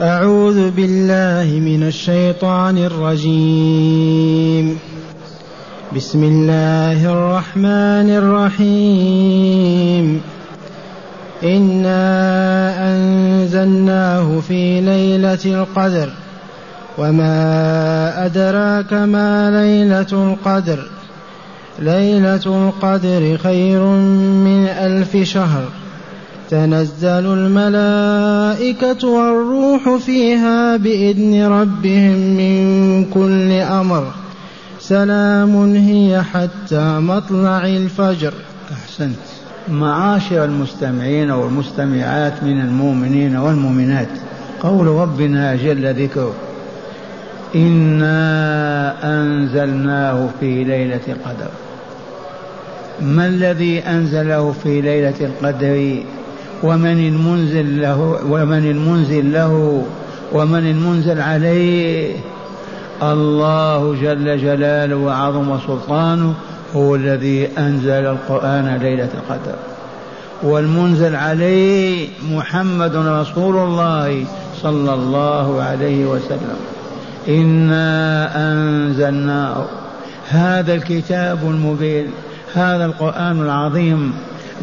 أعوذ بالله من الشيطان الرجيم. بسم الله الرحمن الرحيم. إنا أنزلناه في ليلة القدر. وما أدراك ما ليلة القدر. ليلة القدر خير من ألف شهر. تنزل الملائكة والروح فيها بإذن ربهم من كل أمر. سلام هي حتى مطلع الفجر. أحسنت. معاشر المستمعين والمستمعات من المؤمنين والمؤمنات قول ربنا جل ذكره إنا أنزلناه في ليلة القدر. ما الذي أنزله في ليلة القدر؟ ومن المنزل له ومن المنزل له ومن المنزل عليه الله جل جلاله وعظم سلطانه هو الذي أنزل القرآن ليلة القدر. والمنزل عليه محمد رسول الله صلى الله عليه وسلم. إنا أنزلناه. هذا الكتاب المبين هذا القرآن العظيم.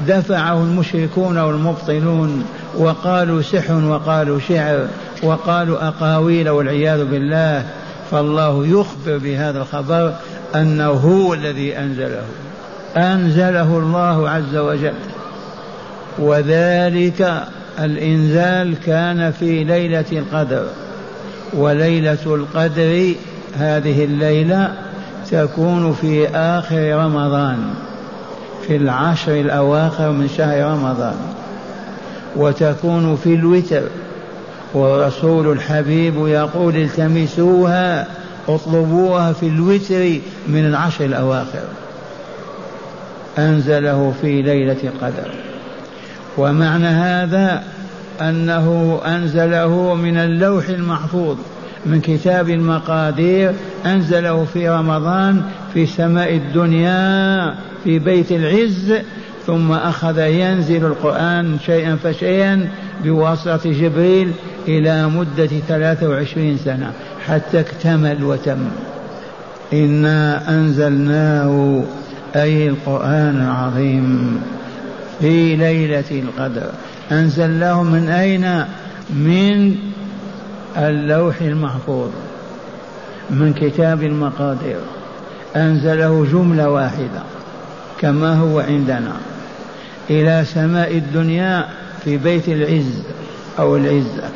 دفعه المشركون والمبطلون وقالوا سحر وقالوا شعر وقالوا أقاويل والعياذ بالله فالله يخبر بهذا الخبر أنه هو الذي أنزله. أنزله الله عز وجل. وذلك الإنزال كان في ليلة القدر. وليلة القدر هذه الليلة تكون في آخر رمضان. في العشر الأواخر من شهر رمضان وتكون في الوتر والرسول الحبيب يقول التمسوها اطلبوها في الوتر من العشر الأواخر. أنزله في ليلة القدر. ومعنى هذا أنه أنزله من اللوح المحفوظ من كتاب المقادير أنزله في رمضان في سماء الدنيا في بيت العز ثم أخذ ينزل القرآن شيئا فشيئا بواسطة جبريل إلى مدة ثلاثة وعشرين سنة حتى اكتمل وتم. إنا أنزلناه أي القرآن العظيم في ليلة القدر. أنزلناه من أين؟ من اللوح المحفوظ من كتاب المقادير. أنزله جملة واحدة كما هو عندنا. إلى سماء الدنيا في بيت العز أو العزة.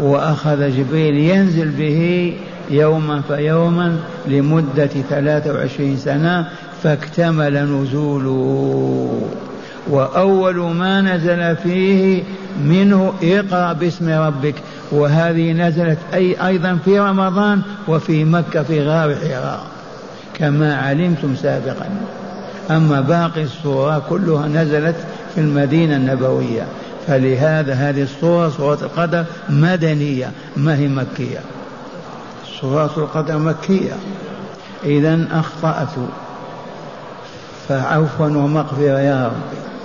وأخذ جبريل ينزل به يوما فيوما لمدة ثلاثة وعشرين سنة فاكتمل نزوله. وأول ما نزل فيه منه اقرأ باسم ربك. وهذه نزلت أي أيضا في رمضان وفي مكة في غار حراء. كما علمتم سابقا. أما باقي الصورة كلها نزلت في المدينة النبوية. فلهذا هذه الصورة صورة القدر مدنية ما هي مكية. صورة القدر مكية. إذا أخطأت. فعفوا ومغفرة يا رب.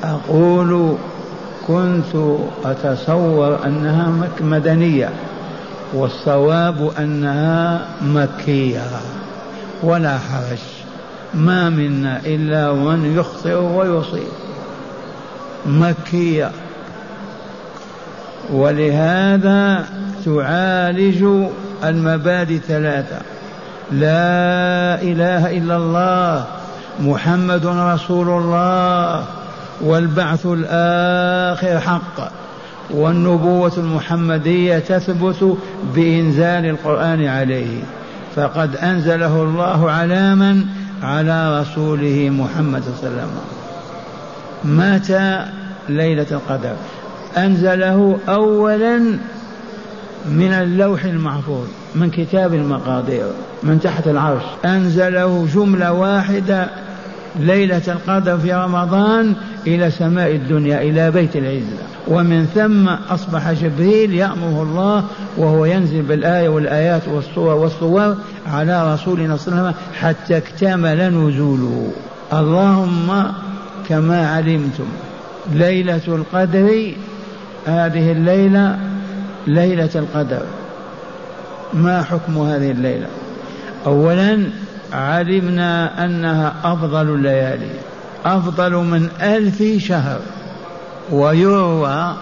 أقول كنت أتصور أنها مدنية والصواب أنها مكية. ولا حرج. ما منا إلا من يخطئ ويصيب. مكية. ولهذا تعالج المبادئ ثلاثة. لا إله إلا الله محمد رسول الله والبعث الآخر حق. والنبوة المحمدية تثبت بإنزال القرآن عليه. فقد أنزله الله على من على رسوله محمد صلى الله عليه وسلم. متى ليلة القدر. أنزله أولا من اللوح المحفوظ من كتاب المقادير من تحت العرش. أنزله جملة واحدة ليلة القدر في رمضان إلى سماء الدنيا إلى بيت العزة. ومن ثم أصبح جبريل يأمره الله وهو ينزل بالآية والآيات والصور والصور على رسولنا صلى الله عليه وسلم حتى اكتمل نزوله. اللهم كما علمتم ليلة القدر هذه الليلة ليلة القدر. ما حكم هذه الليلة؟ أولا علمنا أنها أفضل الليالي أفضل من ألف شهر. ويروى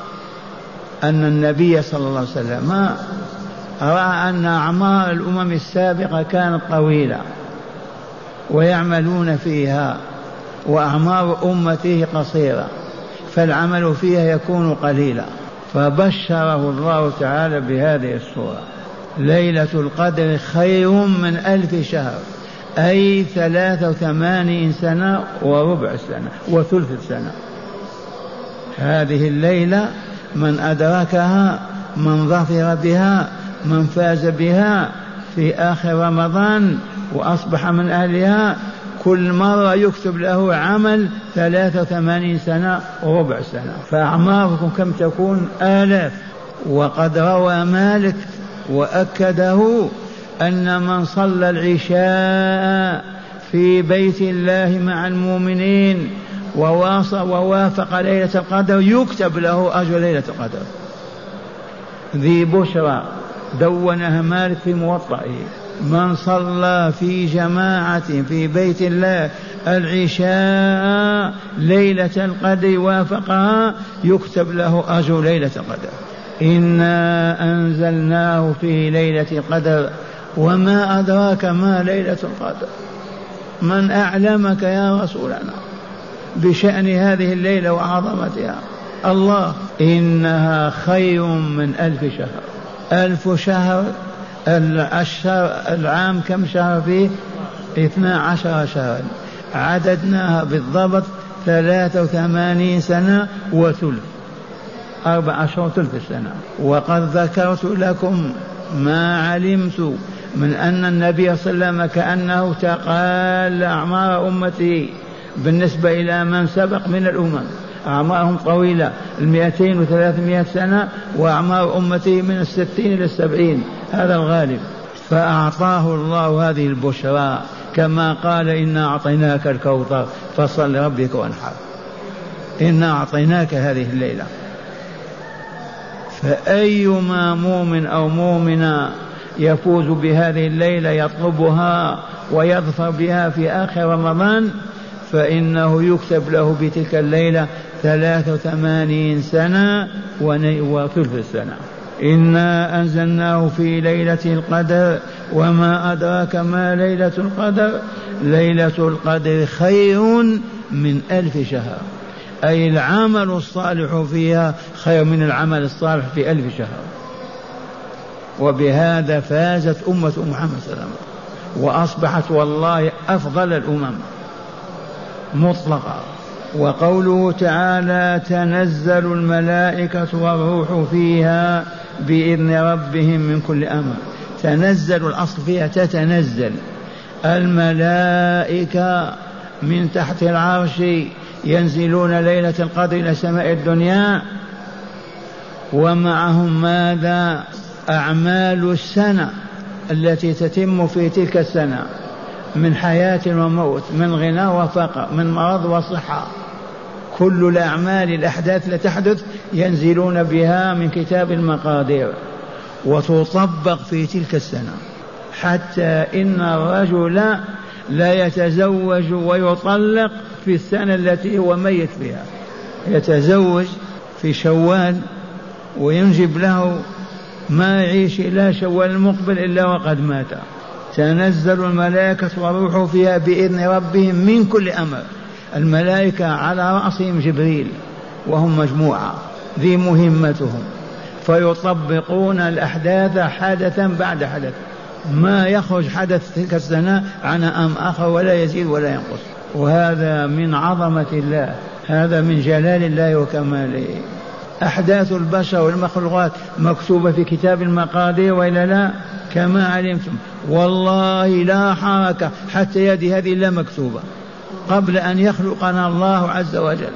أن النبي صلى الله عليه وسلم رأى أن أعمار الأمم السابقة كانت طويلة ويعملون فيها وأعمار أمته قصيرة فالعمل فيها يكون قليلا. فبشره الله تعالى بهذه الصورة. ليلة القدر خير من ألف شهر. أي ثلاثة وثمانين سنة وربع سنة وثلث سنة. هذه الليلة من أدركها من ظفر بها من فاز بها في آخر رمضان وأصبح من أهلها. كل مرة يكتب له عمل ثلاثة وثمانين سنة وربع سنة. فأعماركم كم تكون؟ آلاف. وقد روى مالك وأكده أن من صلى العشاء في بيت الله مع المؤمنين ووافق ليلة القدر يكتب له أجر ليلة القدر. ذي بشرى دونها مالك في موطئه. من صلى في جماعة في بيت الله العشاء ليلة القدر وافقها يكتب له أجر ليلة القدر. إنا أنزلناه في ليلة القدر وما أدراك ما ليلة القدر. من أعلمك يا رسولنا بشأن هذه الليلة وعظمتها. الله إنها خير من ألف شهر. ألف شهر الشهر العام كم شهر فيه؟ اثنا عشر شهرا. عددناها بالضبط ثلاثة وثمانين سنة وثلث. أربع أشهر ثلث السنة. وقد ذكرت لكم ما علمت من أن النبي صلى الله عليه وسلم كأنه تقال أعمار أمته بالنسبة إلى من سبق من الأمم. أعمارهم طويلة المئتين وثلاثمائة سنة وأعمار أمته من الستين إلى السبعين. هذا الغالب. فأعطاه الله هذه البشرى. كما قال إنا أعطيناك الكوثر فصل لربك وانحر. إنا أعطيناك هذه الليلة. فأيما مؤمن أو مؤمنة يفوز بهذه الليلة يطلبها ويظفر بها في آخر رمضان فإنه يكتب له بتلك الليلة ثلاث وثمانين سنة وثلث السنة. إنا أنزلناه في ليلة القدر وما أدراك ما ليلة القدر؟ ليلة القدر خير من ألف شهر. أي العمل الصالح فيها خير من العمل الصالح في ألف شهر. وبهذا فازت أمة محمد صلى الله عليه وسلم. وأصبحت والله أفضل الأمم. مطلقا وقوله تعالى تنزل الملائكة والروح فيها بإذن ربهم من كل أمر. تنزل الأصل فيها تتنزل. الملائكة من تحت العرش ينزلون ليلة القدر إلى سماء الدنيا. ومعهم ماذا؟ أعمال السنة التي تتم في تلك السنة من حياة وموت من غنى وفقر من مرض وصحة. كل الأعمال الأحداث التي تحدث ينزلون بها من كتاب المقادير وتطبق في تلك السنة. حتى إن الرجل لا يتزوج ويطلق في السنة التي هو ميت فيها يتزوج في شوال وينجب له ما يعيش إلى شوال المقبل إلا وقد مات. تنزل الملائكة والروح فيها بإذن ربهم من كل أمر. الملائكة على رأسهم جبريل وهم مجموعة ذي مهمتهم. فيطبقون الأحداث حدثا بعد حدث ما يخرج حدث تلك السنة عن أم آخر ولا يزيد ولا ينقص. وهذا من عظمة الله هذا من جلال الله وكماله. أحداث البشر والمخلوقات مكتوبة في كتاب المقادير وإلا لا؟ كما علمتم. والله لا حركة. حتى يدي هذه لا مكتوبة. قبل أن يخلقنا الله عز وجل.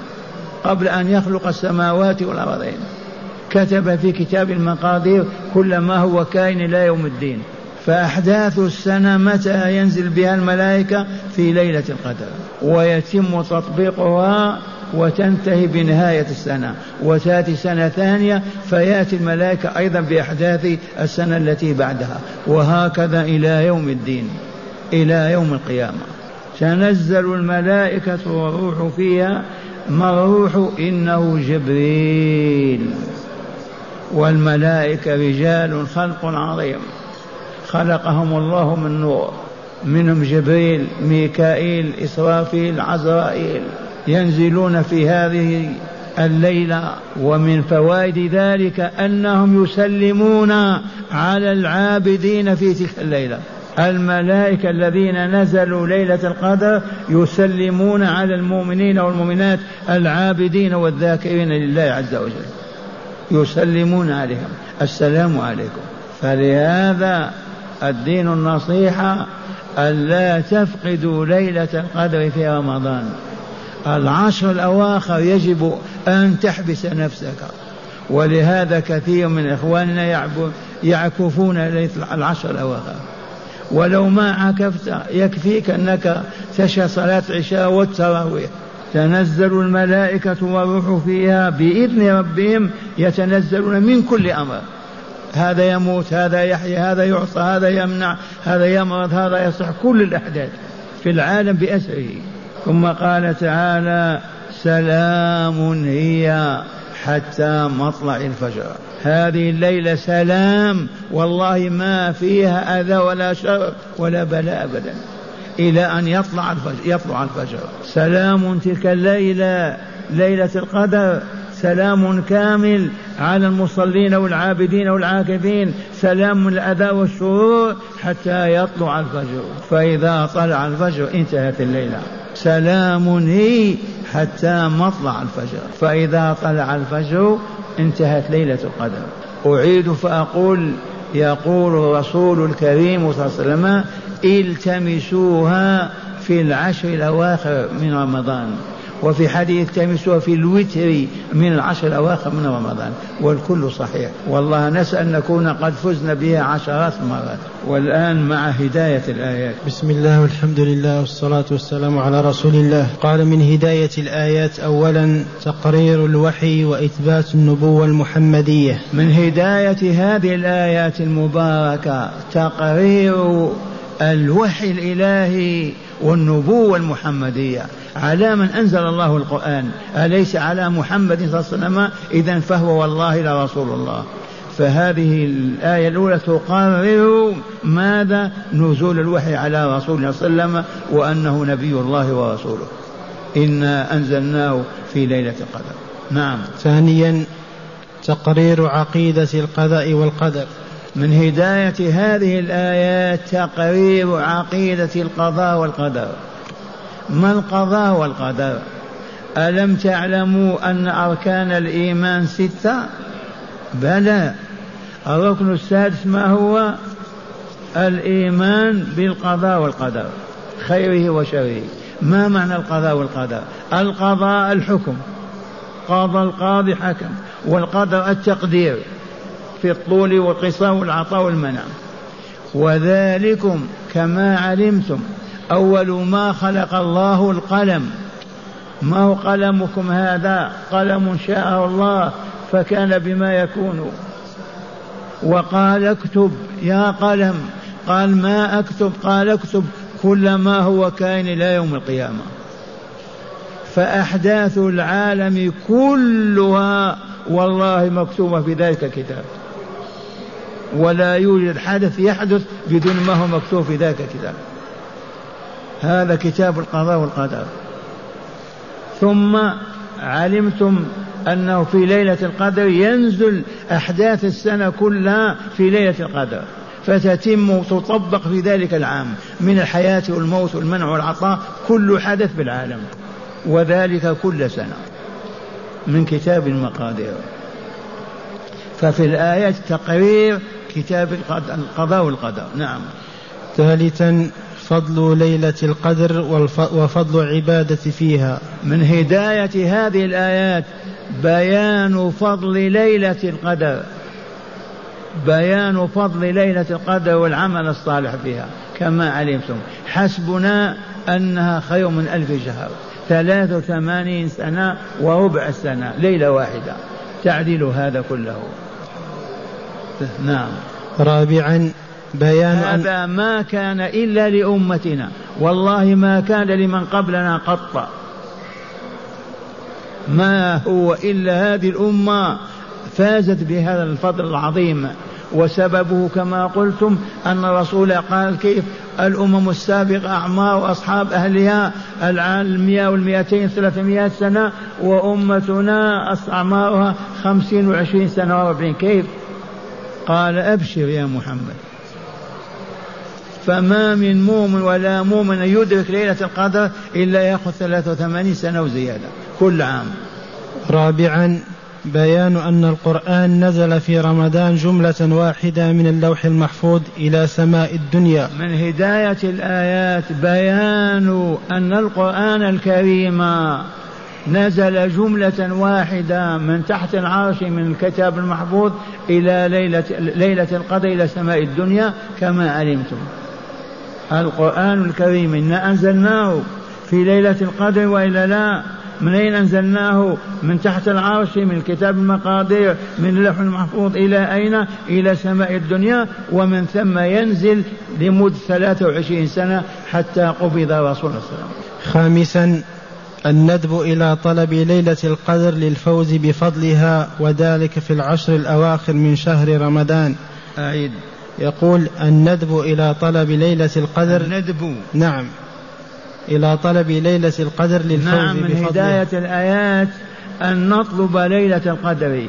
قبل أن يخلق السماوات والأرضين. كتب في كتاب المقادير كل ما هو كائن إلى يوم الدين. فأحداث السنة متى ينزل بها الملائكة؟ في ليلة القدر. ويتم تطبيقها وتنتهي بنهاية السنة. وتأتي سنة ثانية فيأتي الملائكة أيضا بأحداث السنة التي بعدها. وهكذا إلى يوم الدين إلى يوم القيامة. تنزل الملائكة والروح فيها. ما الروح؟ إنه جبريل. والملائكة رجال خلق عظيم. خلقهم الله من نور. منهم جبريل ميكائيل إسرافيل عزرائيل. ينزلون في هذه الليلة ومن فوائد ذلك أنهم يسلمون على العابدين في تلك الليلة. الملائكة الذين نزلوا ليلة القدر يسلمون على المؤمنين والمؤمنات العابدين والذاكرين لله عز وجل. يسلمون عليهم. السلام عليكم. فلهذا الدين النصيحة ألا تفقدوا ليلة القدر في رمضان. العشر الأواخر يجب أن تحبس نفسك. ولهذا كثير من إخواننا يعكفون العشر الأواخر. ولو ما عكفت يكفيك أنك تشهد صلاة العشاء والتراويح. تنزل الملائكة والروح فيها بإذن ربهم يتنزلون من كل أمر. هذا يموت هذا يحيى هذا يعصى هذا يمنع هذا يمرض هذا يصح كل الأحداث في العالم بأسره. ثم قال تعالى سلام هي حتى مطلع الفجر. هذه الليلة سلام والله ما فيها أذى ولا شر ولا بلاء أبدا. إلى أن يطلع الفجر يطلع الفجر. سلام تلك الليلة ليلة القدر. سلام كامل على المصلين والعابدين والعاكفين. سلام الأذى والشرور حتى يطلع الفجر. فإذا طلع الفجر انتهت الليلة. سلام هي حتى مطلع الفجر. فإذا طلع الفجر انتهت ليلة القدر. أعيد فأقول يقول الرسول الكريم صلى الله عليه وسلم التمسوها في العشر الأواخر من رمضان. وفي حديث التمسوها في الوتر من العشر الأواخر من رمضان والكل صحيح. والله نسأل أن نكون قد فزنا بها عشرات المرات. والآن مع هداية الآيات. بسم الله والحمد لله والصلاة والسلام على رسول الله. قال من هداية الآيات أولا تقرير الوحي وإثبات النبوة المحمدية. من هداية هذه الآيات المباركة تقرير الوحي الإلهي والنبوة المحمدية. على من أنزل الله القرآن؟ أليس على محمد صلى الله عليه وسلم؟ إذا فهو والله لرسول الله. فهذه الآية الأولى تقرر ماذا نزول الوحي على رسول الله صلى الله عليه وسلم وأنه نبي الله ورسوله. إنا أنزلناه في ليلة القدر. نعم. ثانيا تقرير عقيدة القضاء والقدر. من هداية هذه الآيات تقرير عقيدة القضاء والقدر. ما القضاء والقدر؟ ألم تعلموا أن أركان الإيمان ستة؟ بلى. الركن السادس ما هو؟ الإيمان بالقضاء والقدر خيره وشره. ما معنى القضاء والقدر؟ القضاء الحكم قضى القاضي حكم والقدر التقدير. في الطول والقصار والعطاء والمنع وذلكم كما علمتم. أول ما خلق الله القلم. ما هو قلمكم هذا؟ قلم شاء الله فكان بما يكون. وقال اكتب يا قلم. قال ما أكتب؟ قال اكتب كل ما هو كائن إلى يوم القيامة. فأحداث العالم كلها والله مكتوبة في ذلك الكتاب. ولا يوجد حدث يحدث بدون ما هو مكتوب في ذاك الكتاب. هذا كتاب القضاء والقدر. ثم علمتم أنه في ليلة القدر ينزل أحداث السنة كلها في ليلة القدر. فتتم تطبق في ذلك العام من الحياة والموت والمنع والعطاء كل حدث بالعالم وذلك كل سنة من كتاب المقادير. ففي الآيات تقرير كتاب القضاء والقدر. نعم. ثالثا فضل ليلة القدر وفضل العبادة فيها. من هداية هذه الآيات بيان فضل ليلة القدر. بيان فضل ليلة القدر والعمل الصالح فيها كما علمتم. حسبنا أنها خير من ألف شهر. ثلاث وثمانين سنة وربع السنة ليلة واحدة. تعديل هذا كله. نعم. رابعا بيان هذا ما كان إلا لأمتنا. والله ما كان لمن قبلنا قط. ما هو إلا هذه الأمة فازت بهذا الفضل العظيم. وسببه كما قلتم أن الرسول قال كيف؟ الأمم السابقة أعمار أصحاب أهلها المئة والمئتين ثلاثمائة سنة وأمتنا أعمارها خمسين وعشرين سنة وأربعين كيف؟ قال أبشر يا محمد. فما من مؤمن ولا مؤمن يدرك ليلة القدر إلا يأخذ 83 سنة وزيادة كل عام. رابعا بيان أن القرآن نزل في رمضان جملة واحدة من اللوح المحفوظ إلى سماء الدنيا. من هداية الآيات بيان أن القرآن الكريم نزل جملة واحدة من تحت العرش من الكتاب المحفوظ إلى ليلة, ليلة القدر إلى سماء الدنيا كما علمتم. القرآن الكريم إنا أنزلناه في ليلة القدر وإلا لا. من أين أنزلناه؟ من تحت العرش من كتاب المقادير من اللوح المحفوظ إلى أين؟ إلى سماء الدنيا. ومن ثم ينزل لمدة 23 سنة حتى قبض رسول الله صلى الله عليه وسلم. خامسا الندب إلى طلب ليلة القدر للفوز بفضلها وذلك في العشر الأواخر من شهر رمضان. أعيد يقول الندب إلى طلب ليلة القدر. الندب. نعم. إلى طلب ليلة القدر للفوز نعم من بفضلها هداية الآيات أن نطلب ليلة القدر.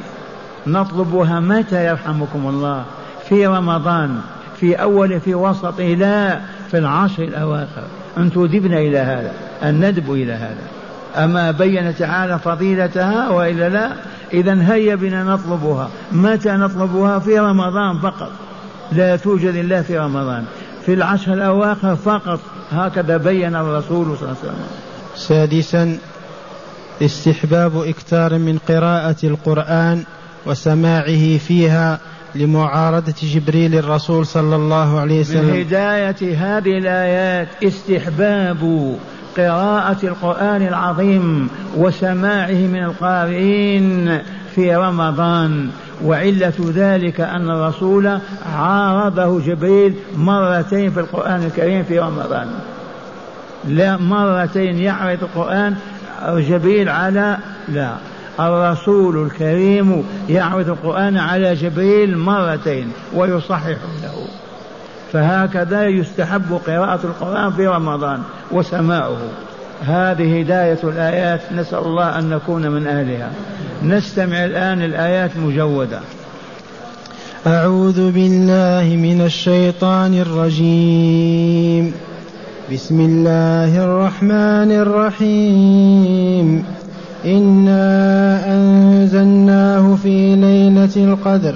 نطلبها متى يرحمكم الله؟ في رمضان في أول في وسط لا في العشر الأواخر. أن تذبنا إلى هذا. الندب إلى هذا. أما بين تعالى فضيلتها وإلا لا إذا هيا بنا نطلبها. متى نطلبها؟ في رمضان فقط. لا توجد إلا في رمضان. في العشر الأواخر فقط. هكذا بين الرسول صلى الله عليه وسلم. سادسا استحباب إكثار من قراءة القرآن وسماعه فيها لمعارضة جبريل الرسول صلى الله عليه من وسلم هداية هذه الآيات استحباب قراءة القرآن العظيم وسماعه من القارئين في رمضان وعلة ذلك أن الرسول عارضه جبريل مرتين في القرآن الكريم في رمضان. لا مرتين يعرض القرآن جبريل على لا الرسول الكريم يعرض القرآن على جبريل مرتين ويصحح له. فهكذا يستحب قراءة القرآن في رمضان وسماعه هذه هداية الآيات نسأل الله أن نكون من أهلها. نستمع الآن الآيات مجودة. أعوذ بالله من الشيطان الرجيم. بسم الله الرحمن الرحيم. إنا أنزلناه في ليلة القدر.